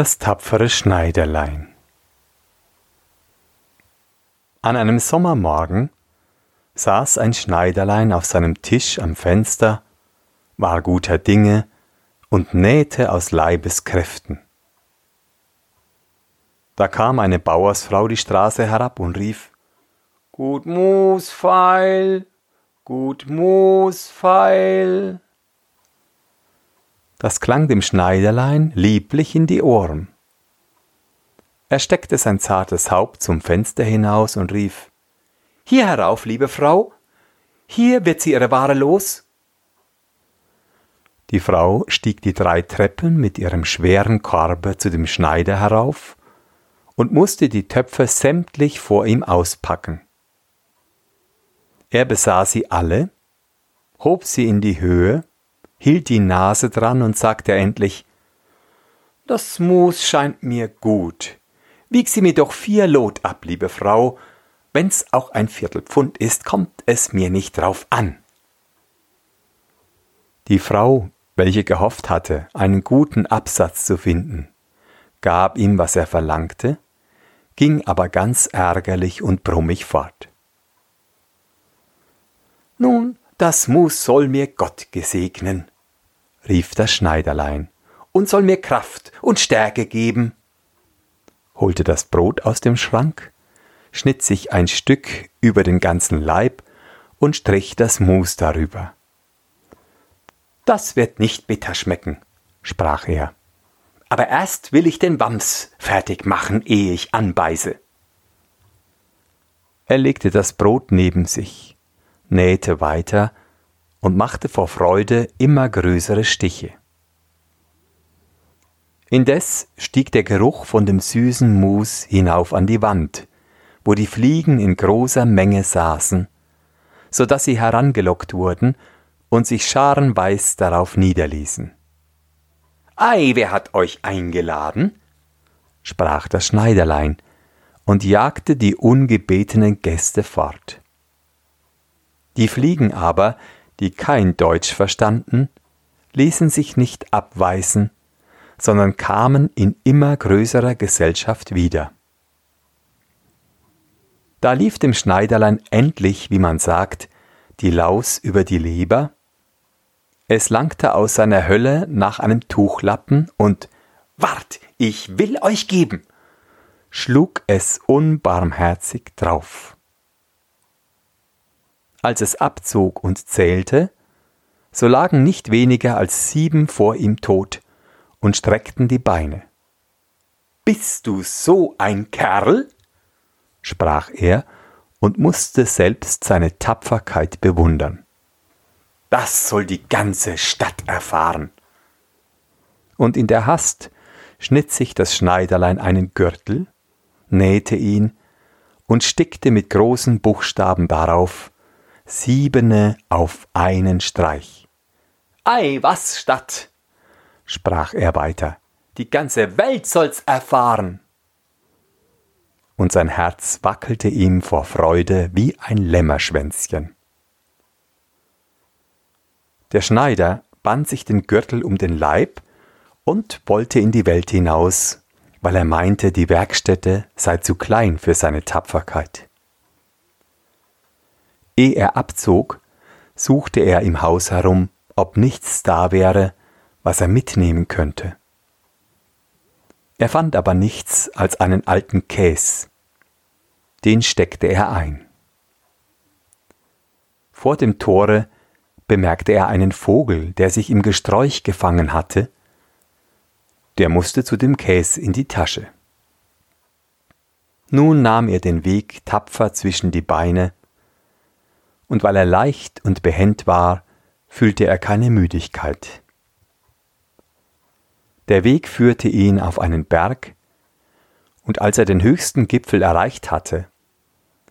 Das tapfere Schneiderlein An einem Sommermorgen saß ein Schneiderlein auf seinem Tisch am Fenster, war guter Dinge und nähte aus Leibeskräften. Da kam eine Bauersfrau die Straße herab und rief Gut Musfeil, gut Musfeil. Das klang dem Schneiderlein lieblich in die Ohren. Er steckte sein zartes Haupt zum Fenster hinaus und rief Hier herauf, liebe Frau, hier wird sie ihre Ware los. Die Frau stieg die drei Treppen mit ihrem schweren Korbe zu dem Schneider herauf und musste die Töpfe sämtlich vor ihm auspacken. Er besah sie alle, hob sie in die Höhe hielt die Nase dran und sagte endlich Das Mus scheint mir gut. Wieg sie mir doch vier Lot ab, liebe Frau. Wenn's auch ein Viertelpfund ist, kommt es mir nicht drauf an. Die Frau, welche gehofft hatte, einen guten Absatz zu finden, gab ihm, was er verlangte, ging aber ganz ärgerlich und brummig fort. Nun, das Mus soll mir Gott gesegnen, rief das Schneiderlein, und soll mir Kraft und Stärke geben, holte das Brot aus dem Schrank, schnitt sich ein Stück über den ganzen Leib und strich das Mus darüber. Das wird nicht bitter schmecken, sprach er. Aber erst will ich den Wams fertig machen, ehe ich anbeiße. Er legte das Brot neben sich, nähte weiter und machte vor Freude immer größere Stiche. Indes stieg der Geruch von dem süßen Mus hinauf an die Wand, wo die Fliegen in großer Menge saßen, so dass sie herangelockt wurden und sich scharenweis darauf niederließen. Ei, wer hat euch eingeladen? sprach das Schneiderlein und jagte die ungebetenen Gäste fort. Die Fliegen aber, die kein Deutsch verstanden, ließen sich nicht abweisen, sondern kamen in immer größerer Gesellschaft wieder. Da lief dem Schneiderlein endlich, wie man sagt, die Laus über die Leber, es langte aus seiner Hölle nach einem Tuchlappen und Wart, ich will euch geben, schlug es unbarmherzig drauf. Als es abzog und zählte, so lagen nicht weniger als sieben vor ihm tot und streckten die Beine. Bist du so ein Kerl? sprach er und musste selbst seine Tapferkeit bewundern. Das soll die ganze Stadt erfahren. Und in der Hast schnitt sich das Schneiderlein einen Gürtel, nähte ihn und stickte mit großen Buchstaben darauf siebene auf einen Streich. Ei, was statt, sprach er weiter, die ganze Welt soll's erfahren. Und sein Herz wackelte ihm vor Freude wie ein Lämmerschwänzchen. Der Schneider band sich den Gürtel um den Leib und wollte in die Welt hinaus, weil er meinte, die Werkstätte sei zu klein für seine Tapferkeit. Ehe er abzog, suchte er im Haus herum, ob nichts da wäre, was er mitnehmen könnte. Er fand aber nichts als einen alten Käs. Den steckte er ein. Vor dem Tore bemerkte er einen Vogel, der sich im Gesträuch gefangen hatte. Der musste zu dem Käs in die Tasche. Nun nahm er den Weg tapfer zwischen die Beine und weil er leicht und behend war, fühlte er keine Müdigkeit. Der Weg führte ihn auf einen Berg, und als er den höchsten Gipfel erreicht hatte,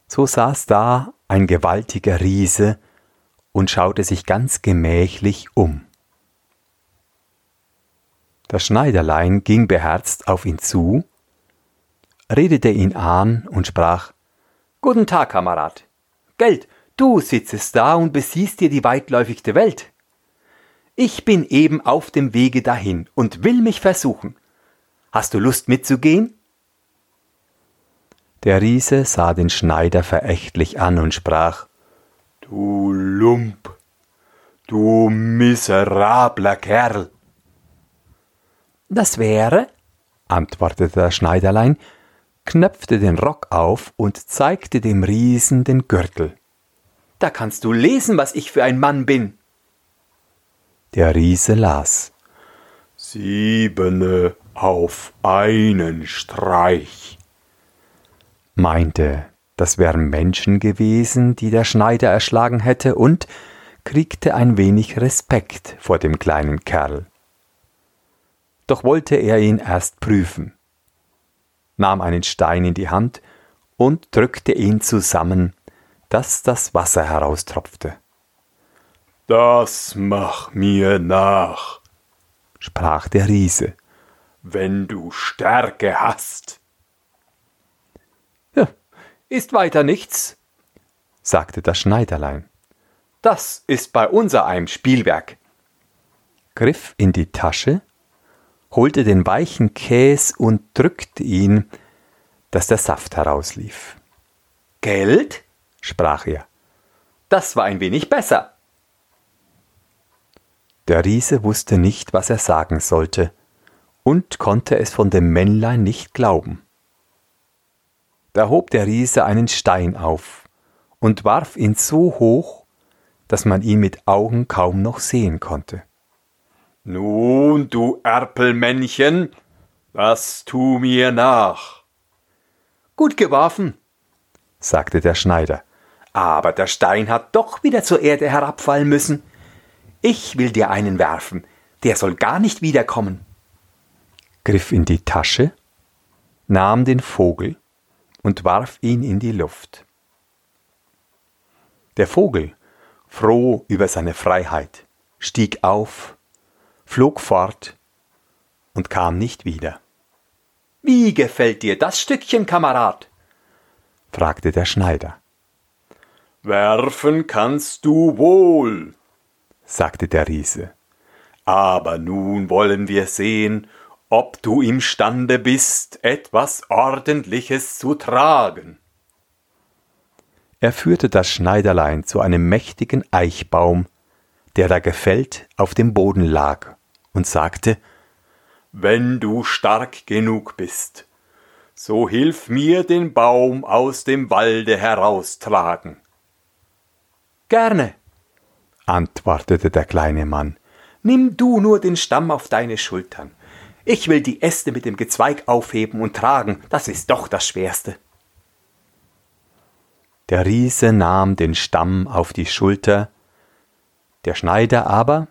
so saß da ein gewaltiger Riese und schaute sich ganz gemächlich um. Das Schneiderlein ging beherzt auf ihn zu, redete ihn an und sprach Guten Tag, Kamerad. Geld, Du sitzest da und besiehst dir die weitläufigste Welt. Ich bin eben auf dem Wege dahin und will mich versuchen. Hast du Lust mitzugehen? Der Riese sah den Schneider verächtlich an und sprach Du Lump, du miserabler Kerl. Das wäre, antwortete das Schneiderlein, knöpfte den Rock auf und zeigte dem Riesen den Gürtel. Da kannst du lesen, was ich für ein Mann bin. Der Riese las. Siebene auf einen Streich. Meinte, das wären Menschen gewesen, die der Schneider erschlagen hätte, und kriegte ein wenig Respekt vor dem kleinen Kerl. Doch wollte er ihn erst prüfen, nahm einen Stein in die Hand und drückte ihn zusammen, dass das Wasser heraustropfte. Das mach mir nach, sprach der Riese, wenn du Stärke hast. Ja, ist weiter nichts, sagte das Schneiderlein. Das ist bei unser einem Spielwerk. Griff in die Tasche, holte den weichen Käs und drückte ihn, dass der Saft herauslief. Geld? Sprach er. Das war ein wenig besser. Der Riese wusste nicht, was er sagen sollte, und konnte es von dem Männlein nicht glauben. Da hob der Riese einen Stein auf und warf ihn so hoch, dass man ihn mit Augen kaum noch sehen konnte. Nun, du Erpelmännchen, was tu mir nach. Gut geworfen, sagte der Schneider, aber der Stein hat doch wieder zur Erde herabfallen müssen. Ich will dir einen werfen, der soll gar nicht wiederkommen. Griff in die Tasche, nahm den Vogel und warf ihn in die Luft. Der Vogel, froh über seine Freiheit, stieg auf, flog fort und kam nicht wieder. Wie gefällt dir das Stückchen, Kamerad? fragte der Schneider. Werfen kannst du wohl, sagte der Riese. Aber nun wollen wir sehen, ob du imstande bist, etwas Ordentliches zu tragen. Er führte das Schneiderlein zu einem mächtigen Eichbaum, der da gefällt auf dem Boden lag, und sagte Wenn du stark genug bist, so hilf mir den Baum aus dem Walde heraustragen. Gerne, antwortete der kleine Mann, nimm du nur den Stamm auf deine Schultern. Ich will die Äste mit dem Gezweig aufheben und tragen, das ist doch das Schwerste. Der Riese nahm den Stamm auf die Schulter, der Schneider aber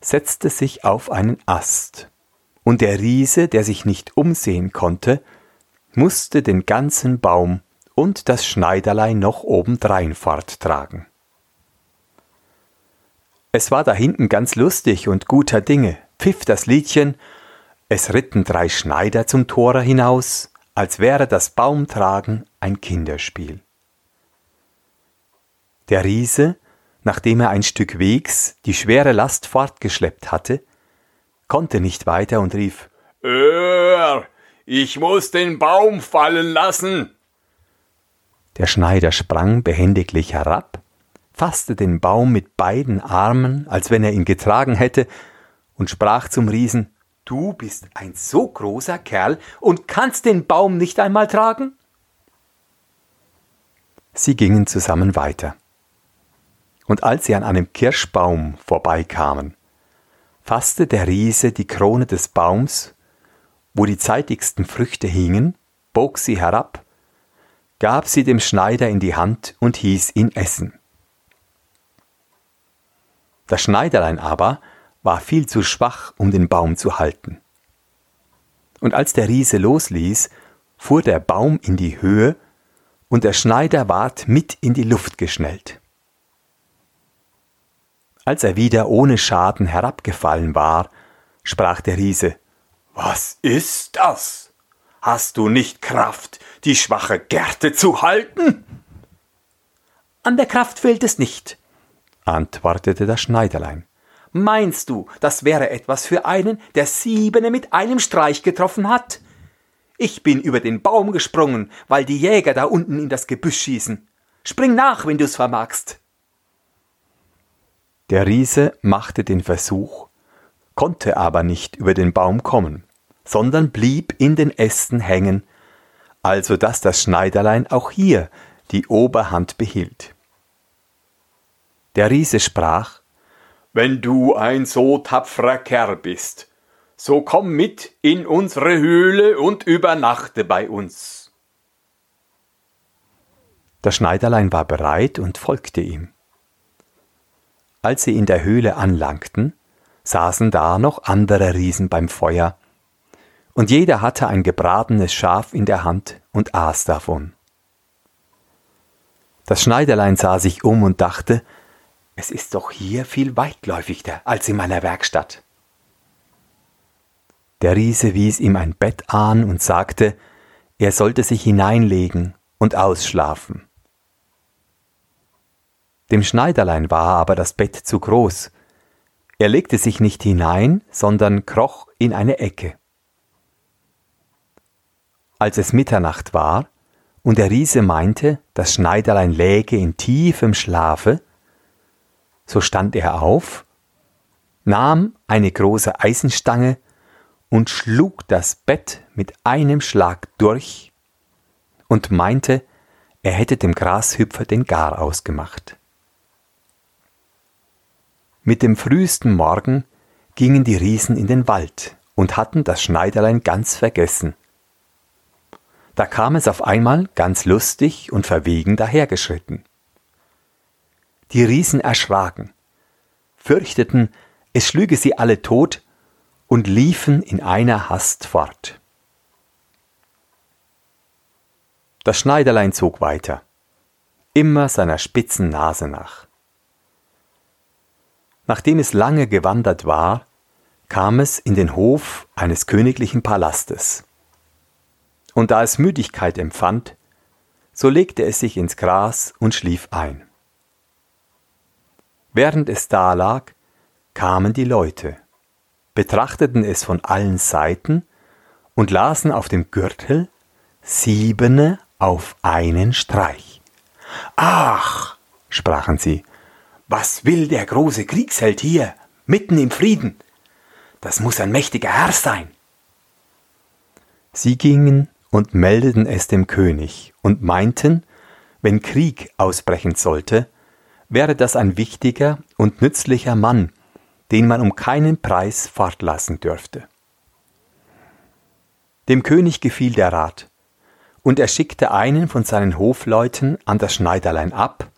setzte sich auf einen Ast, und der Riese, der sich nicht umsehen konnte, musste den ganzen Baum und das Schneiderlein noch obendrein forttragen. Es war da hinten ganz lustig und guter Dinge, pfiff das Liedchen, es ritten drei Schneider zum Tore hinaus, als wäre das Baumtragen ein Kinderspiel. Der Riese, nachdem er ein Stück Wegs die schwere Last fortgeschleppt hatte, konnte nicht weiter und rief Hör, ich muss den Baum fallen lassen. Der Schneider sprang behendiglich herab, fasste den Baum mit beiden Armen, als wenn er ihn getragen hätte, und sprach zum Riesen Du bist ein so großer Kerl und kannst den Baum nicht einmal tragen? Sie gingen zusammen weiter. Und als sie an einem Kirschbaum vorbeikamen, fasste der Riese die Krone des Baums, wo die zeitigsten Früchte hingen, bog sie herab, gab sie dem Schneider in die Hand und hieß ihn essen. Das Schneiderlein aber war viel zu schwach, um den Baum zu halten. Und als der Riese losließ, fuhr der Baum in die Höhe, und der Schneider ward mit in die Luft geschnellt. Als er wieder ohne Schaden herabgefallen war, sprach der Riese Was ist das? Hast du nicht Kraft, die schwache Gerte zu halten? An der Kraft fehlt es nicht, antwortete das Schneiderlein. Meinst du, das wäre etwas für einen, der siebene mit einem Streich getroffen hat? Ich bin über den Baum gesprungen, weil die Jäger da unten in das Gebüsch schießen. Spring nach, wenn du's vermagst. Der Riese machte den Versuch, konnte aber nicht über den Baum kommen, sondern blieb in den Ästen hängen, also dass das Schneiderlein auch hier die Oberhand behielt. Der Riese sprach Wenn du ein so tapferer Kerl bist, so komm mit in unsere Höhle und übernachte bei uns. Das Schneiderlein war bereit und folgte ihm. Als sie in der Höhle anlangten, saßen da noch andere Riesen beim Feuer, und jeder hatte ein gebratenes Schaf in der Hand und aß davon. Das Schneiderlein sah sich um und dachte, es ist doch hier viel weitläufiger als in meiner Werkstatt. Der Riese wies ihm ein Bett an und sagte, er sollte sich hineinlegen und ausschlafen. Dem Schneiderlein war aber das Bett zu groß. Er legte sich nicht hinein, sondern kroch in eine Ecke. Als es Mitternacht war und der Riese meinte, das Schneiderlein läge in tiefem Schlafe, so stand er auf, nahm eine große Eisenstange und schlug das Bett mit einem Schlag durch und meinte, er hätte dem Grashüpfer den Gar ausgemacht. Mit dem frühesten Morgen gingen die Riesen in den Wald und hatten das Schneiderlein ganz vergessen. Da kam es auf einmal ganz lustig und verwegen dahergeschritten. Die Riesen erschraken, fürchteten, es schlüge sie alle tot und liefen in einer Hast fort. Das Schneiderlein zog weiter, immer seiner spitzen Nase nach. Nachdem es lange gewandert war, kam es in den Hof eines königlichen Palastes. Und da es Müdigkeit empfand, so legte es sich ins Gras und schlief ein. Während es da lag, kamen die Leute betrachteten es von allen Seiten und lasen auf dem Gürtel siebene auf einen Streich. Ach, sprachen sie, was will der große Kriegsheld hier, mitten im Frieden? Das muss ein mächtiger Herr sein. Sie gingen und meldeten es dem König und meinten, wenn Krieg ausbrechen sollte, wäre das ein wichtiger und nützlicher Mann, den man um keinen Preis fortlassen dürfte. Dem König gefiel der Rat, und er schickte einen von seinen Hofleuten an das Schneiderlein ab,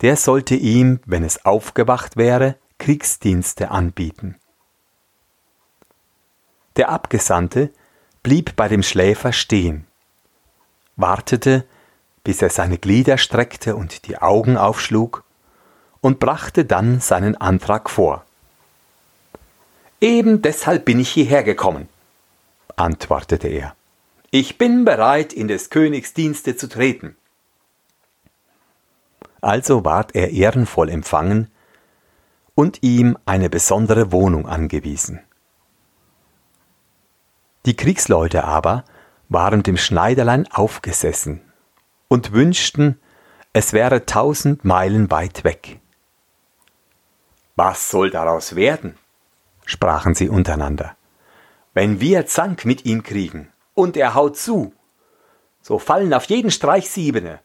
der sollte ihm, wenn es aufgewacht wäre, Kriegsdienste anbieten. Der Abgesandte blieb bei dem Schläfer stehen, wartete, bis er seine Glieder streckte und die Augen aufschlug, und brachte dann seinen Antrag vor. Eben deshalb bin ich hierher gekommen, antwortete er. Ich bin bereit, in des Königs Dienste zu treten. Also ward er ehrenvoll empfangen und ihm eine besondere Wohnung angewiesen. Die Kriegsleute aber waren dem Schneiderlein aufgesessen und wünschten, es wäre tausend Meilen weit weg. Was soll daraus werden? sprachen sie untereinander. Wenn wir Zank mit ihm kriegen und er haut zu, so fallen auf jeden Streich Siebene.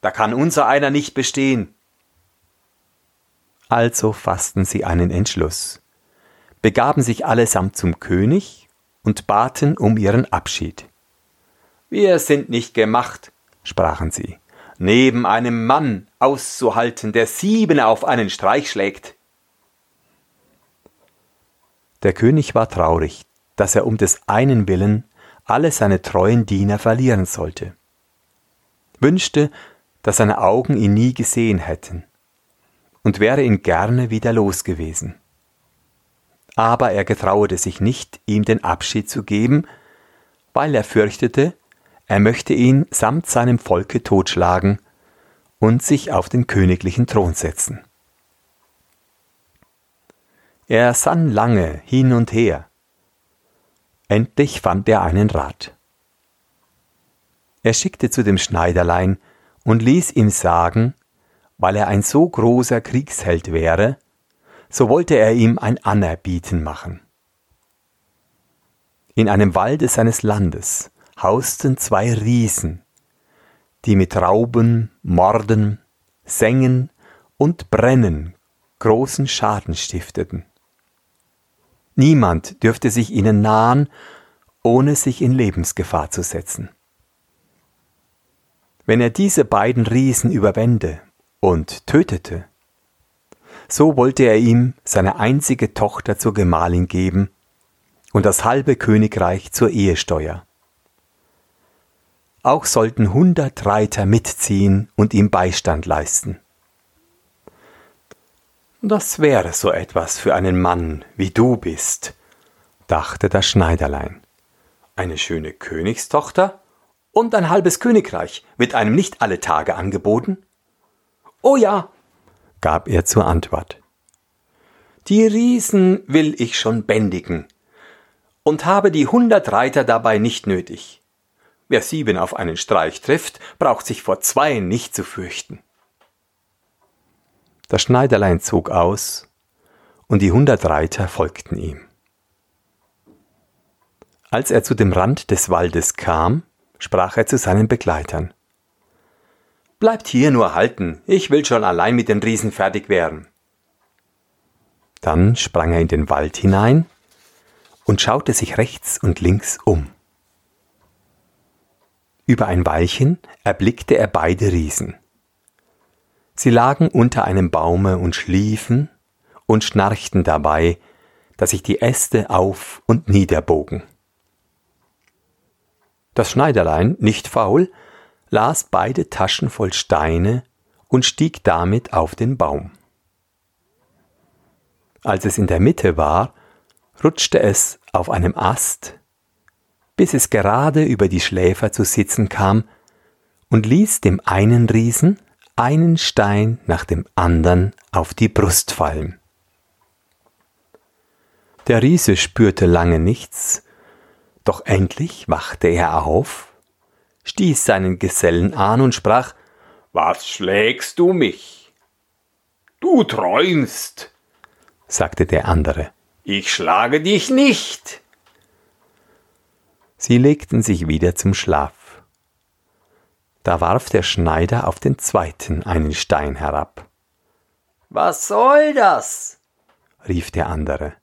Da kann unser einer nicht bestehen. Also fassten sie einen Entschluss, begaben sich allesamt zum König und baten um ihren Abschied. Wir sind nicht gemacht, sprachen sie, neben einem Mann auszuhalten, der Siebene auf einen Streich schlägt. Der König war traurig, dass er um des einen willen alle seine treuen Diener verlieren sollte, wünschte, dass seine Augen ihn nie gesehen hätten, und wäre ihn gerne wieder los gewesen. Aber er getrauete sich nicht, ihm den Abschied zu geben, weil er fürchtete, er möchte ihn samt seinem Volke totschlagen und sich auf den königlichen Thron setzen. Er sann lange hin und her. Endlich fand er einen Rat. Er schickte zu dem Schneiderlein und ließ ihm sagen, weil er ein so großer Kriegsheld wäre, so wollte er ihm ein Anerbieten machen. In einem Walde seines Landes hausten zwei Riesen, die mit Rauben, Morden, Sengen und Brennen großen Schaden stifteten. Niemand dürfte sich ihnen nahen, ohne sich in Lebensgefahr zu setzen. Wenn er diese beiden Riesen überwände und tötete, so wollte er ihm seine einzige Tochter zur Gemahlin geben und das halbe Königreich zur Ehesteuer. Auch sollten hundert Reiter mitziehen und ihm Beistand leisten. Das wäre so etwas für einen Mann, wie du bist, dachte das Schneiderlein. Eine schöne Königstochter und ein halbes Königreich wird einem nicht alle Tage angeboten? Oh ja, gab er zur Antwort. Die Riesen will ich schon bändigen und habe die hundert Reiter dabei nicht nötig. Wer sieben auf einen Streich trifft, braucht sich vor zweien nicht zu fürchten. Das Schneiderlein zog aus, und die hundert Reiter folgten ihm. Als er zu dem Rand des Waldes kam, sprach er zu seinen Begleitern. Bleibt hier nur halten, ich will schon allein mit den Riesen fertig werden. Dann sprang er in den Wald hinein und schaute sich rechts und links um. Über ein Weilchen erblickte er beide Riesen. Sie lagen unter einem Baume und schliefen und schnarchten dabei, dass sich die Äste auf und niederbogen. Das Schneiderlein, nicht faul, las beide Taschen voll Steine und stieg damit auf den Baum. Als es in der Mitte war, rutschte es auf einem Ast, bis es gerade über die Schläfer zu sitzen kam und ließ dem einen Riesen einen Stein nach dem andern auf die Brust fallen. Der Riese spürte lange nichts, doch endlich wachte er auf, stieß seinen Gesellen an und sprach Was schlägst du mich? Du träumst, sagte der andere. Ich schlage dich nicht. Sie legten sich wieder zum Schlaf. Da warf der Schneider auf den zweiten einen Stein herab. Was soll das? rief der andere.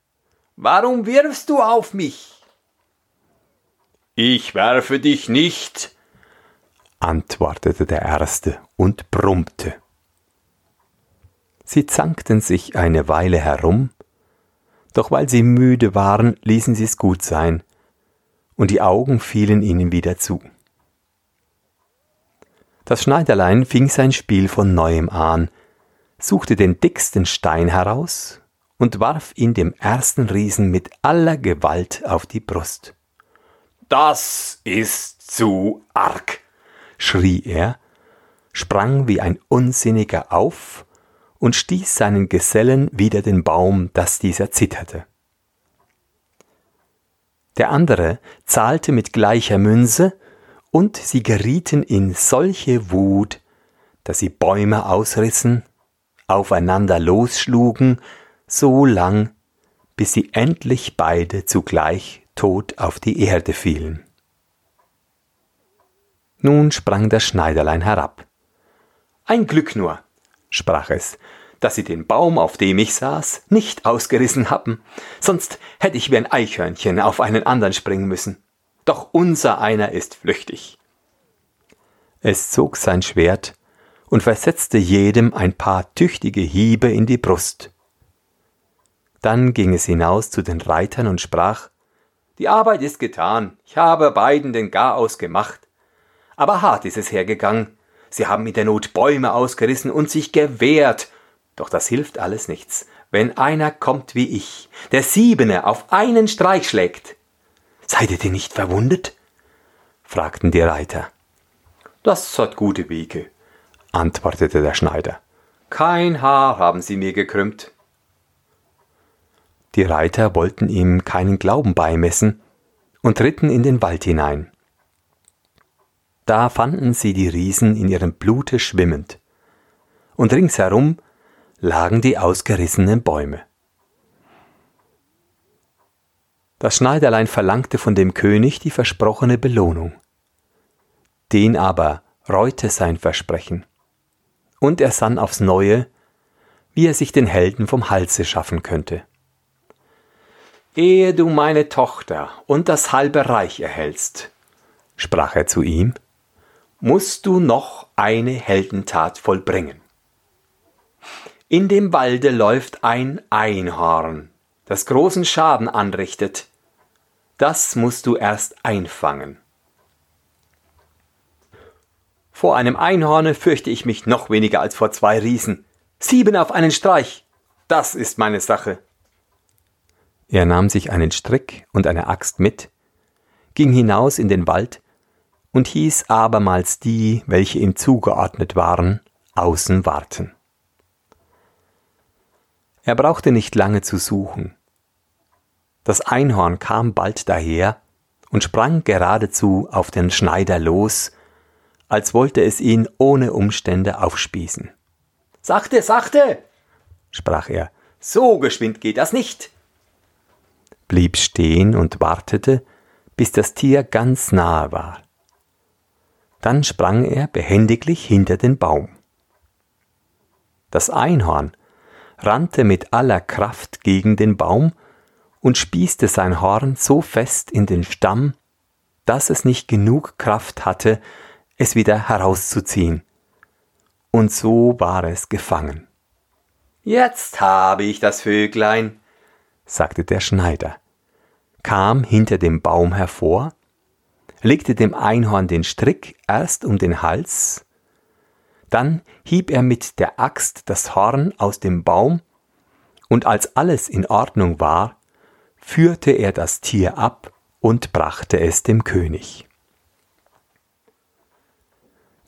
Warum wirfst du auf mich? Ich werfe dich nicht, antwortete der erste und brummte. Sie zankten sich eine Weile herum, doch weil sie müde waren, ließen sie es gut sein, und die Augen fielen ihnen wieder zu. Das Schneiderlein fing sein Spiel von neuem an, suchte den dicksten Stein heraus und warf ihn dem ersten Riesen mit aller Gewalt auf die Brust. Das ist zu arg, schrie er, sprang wie ein Unsinniger auf und stieß seinen Gesellen wider den Baum, dass dieser zitterte. Der andere zahlte mit gleicher Münze und sie gerieten in solche Wut, dass sie Bäume ausrissen, aufeinander losschlugen, so lang, bis sie endlich beide zugleich tot auf die Erde fielen. Nun sprang das Schneiderlein herab. Ein Glück nur, sprach es, dass sie den Baum, auf dem ich saß, nicht ausgerissen haben, sonst hätte ich wie ein Eichhörnchen auf einen anderen springen müssen doch unser einer ist flüchtig. Es zog sein Schwert und versetzte jedem ein paar tüchtige Hiebe in die Brust. Dann ging es hinaus zu den Reitern und sprach Die Arbeit ist getan, ich habe beiden den Garaus gemacht. Aber hart ist es hergegangen, sie haben mit der Not Bäume ausgerissen und sich gewehrt, doch das hilft alles nichts, wenn einer kommt wie ich, der Siebene auf einen Streich schlägt, Seid ihr denn nicht verwundet? fragten die Reiter. Das hat gute Wege, antwortete der Schneider. Kein Haar haben sie mir gekrümmt. Die Reiter wollten ihm keinen Glauben beimessen und ritten in den Wald hinein. Da fanden sie die Riesen in ihrem Blute schwimmend, und ringsherum lagen die ausgerissenen Bäume. Das Schneiderlein verlangte von dem König die versprochene Belohnung. Den aber reute sein Versprechen, und er sann aufs neue, wie er sich den Helden vom Halse schaffen könnte. Ehe du meine Tochter und das halbe Reich erhältst, sprach er zu ihm, musst du noch eine Heldentat vollbringen. In dem Walde läuft ein Einhorn, das großen Schaden anrichtet. Das musst du erst einfangen. Vor einem Einhorne fürchte ich mich noch weniger als vor zwei Riesen. Sieben auf einen Streich. Das ist meine Sache. Er nahm sich einen Strick und eine Axt mit, ging hinaus in den Wald und hieß abermals die, welche ihm zugeordnet waren, außen warten. Er brauchte nicht lange zu suchen. Das Einhorn kam bald daher und sprang geradezu auf den Schneider los, als wollte es ihn ohne Umstände aufspießen. Sachte, sachte, sprach er, so geschwind geht das nicht. Blieb stehen und wartete, bis das Tier ganz nahe war. Dann sprang er behendiglich hinter den Baum. Das Einhorn rannte mit aller Kraft gegen den Baum und spießte sein Horn so fest in den Stamm, dass es nicht genug Kraft hatte, es wieder herauszuziehen. Und so war es gefangen. Jetzt habe ich das Vöglein, sagte der Schneider, kam hinter dem Baum hervor, legte dem Einhorn den Strick erst um den Hals, dann hieb er mit der Axt das Horn aus dem Baum, und als alles in Ordnung war, führte er das Tier ab und brachte es dem König.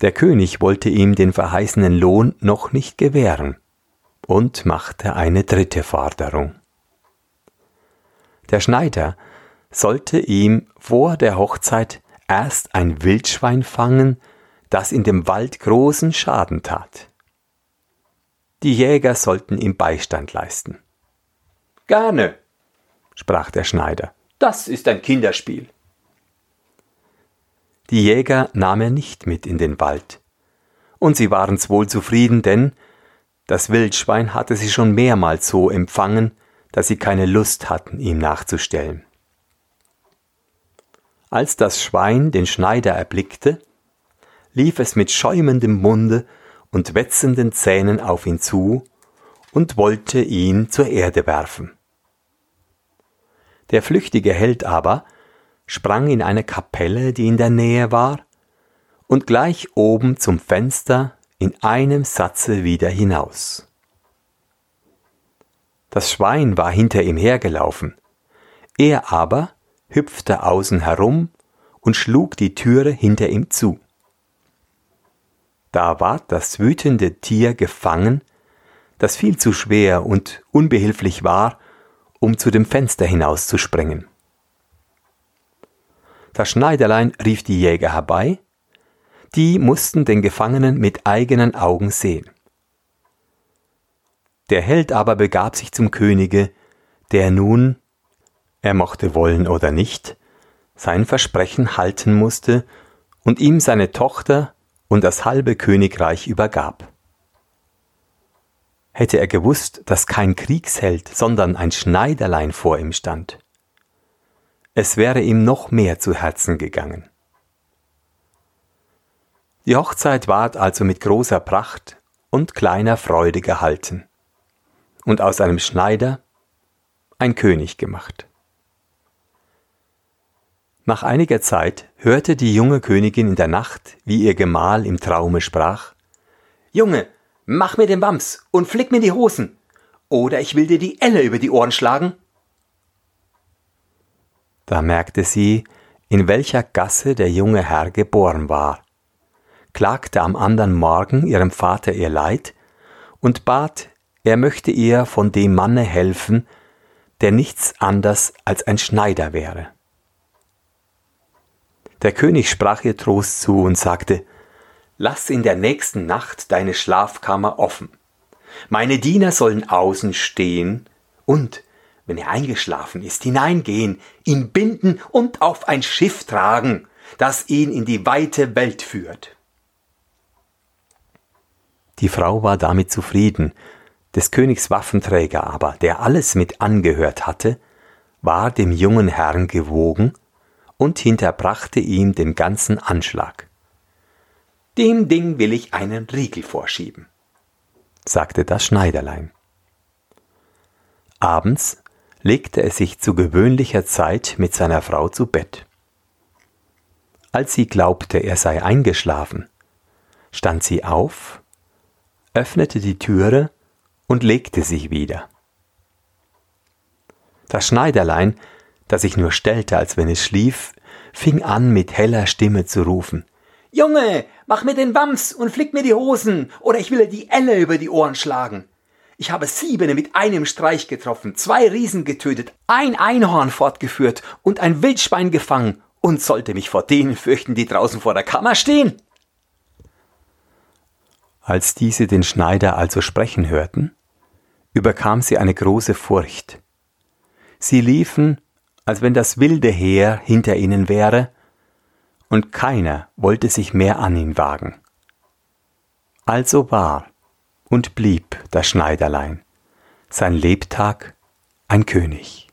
Der König wollte ihm den verheißenen Lohn noch nicht gewähren und machte eine dritte Forderung. Der Schneider sollte ihm vor der Hochzeit erst ein Wildschwein fangen, das in dem Wald großen Schaden tat. Die Jäger sollten ihm Beistand leisten. Gerne, sprach der Schneider, das ist ein Kinderspiel. Die Jäger nahm er nicht mit in den Wald, und sie waren's wohl zufrieden, denn das Wildschwein hatte sie schon mehrmals so empfangen, dass sie keine Lust hatten, ihm nachzustellen. Als das Schwein den Schneider erblickte, lief es mit schäumendem Munde und wetzenden Zähnen auf ihn zu und wollte ihn zur Erde werfen. Der flüchtige Held aber sprang in eine Kapelle, die in der Nähe war, und gleich oben zum Fenster in einem Satze wieder hinaus. Das Schwein war hinter ihm hergelaufen, er aber hüpfte außen herum und schlug die Türe hinter ihm zu. Da ward das wütende Tier gefangen, das viel zu schwer und unbehilflich war, um zu dem Fenster hinauszuspringen. Das Schneiderlein rief die Jäger herbei, die mussten den Gefangenen mit eigenen Augen sehen. Der Held aber begab sich zum Könige, der nun, er mochte wollen oder nicht, sein Versprechen halten musste und ihm seine Tochter und das halbe Königreich übergab. Hätte er gewusst, dass kein Kriegsheld, sondern ein Schneiderlein vor ihm stand, es wäre ihm noch mehr zu Herzen gegangen. Die Hochzeit ward also mit großer Pracht und kleiner Freude gehalten und aus einem Schneider ein König gemacht. Nach einiger Zeit hörte die junge Königin in der Nacht, wie ihr Gemahl im Traume sprach Junge, mach mir den Wams und flick mir die Hosen, oder ich will dir die Elle über die Ohren schlagen. Da merkte sie, in welcher Gasse der junge Herr geboren war, klagte am andern Morgen ihrem Vater ihr Leid und bat, er möchte ihr von dem Manne helfen, der nichts anders als ein Schneider wäre. Der König sprach ihr Trost zu und sagte, Lass in der nächsten Nacht deine Schlafkammer offen. Meine Diener sollen außen stehen und, wenn er eingeschlafen ist, hineingehen, ihn binden und auf ein Schiff tragen, das ihn in die weite Welt führt. Die Frau war damit zufrieden, des Königs Waffenträger aber, der alles mit angehört hatte, war dem jungen Herrn gewogen und hinterbrachte ihm den ganzen Anschlag. Dem Ding will ich einen Riegel vorschieben, sagte das Schneiderlein. Abends legte er sich zu gewöhnlicher Zeit mit seiner Frau zu Bett. Als sie glaubte, er sei eingeschlafen, stand sie auf, öffnete die Türe und legte sich wieder. Das Schneiderlein, das sich nur stellte, als wenn es schlief, fing an mit heller Stimme zu rufen. Junge, mach mir den Wams und flick mir die Hosen, oder ich will dir die Elle über die Ohren schlagen. Ich habe siebene mit einem Streich getroffen, zwei Riesen getötet, ein Einhorn fortgeführt und ein Wildschwein gefangen und sollte mich vor denen fürchten, die draußen vor der Kammer stehen. Als diese den Schneider also sprechen hörten, überkam sie eine große Furcht. Sie liefen, als wenn das wilde Heer hinter ihnen wäre, und keiner wollte sich mehr an ihn wagen. Also war und blieb das Schneiderlein, sein Lebtag ein König.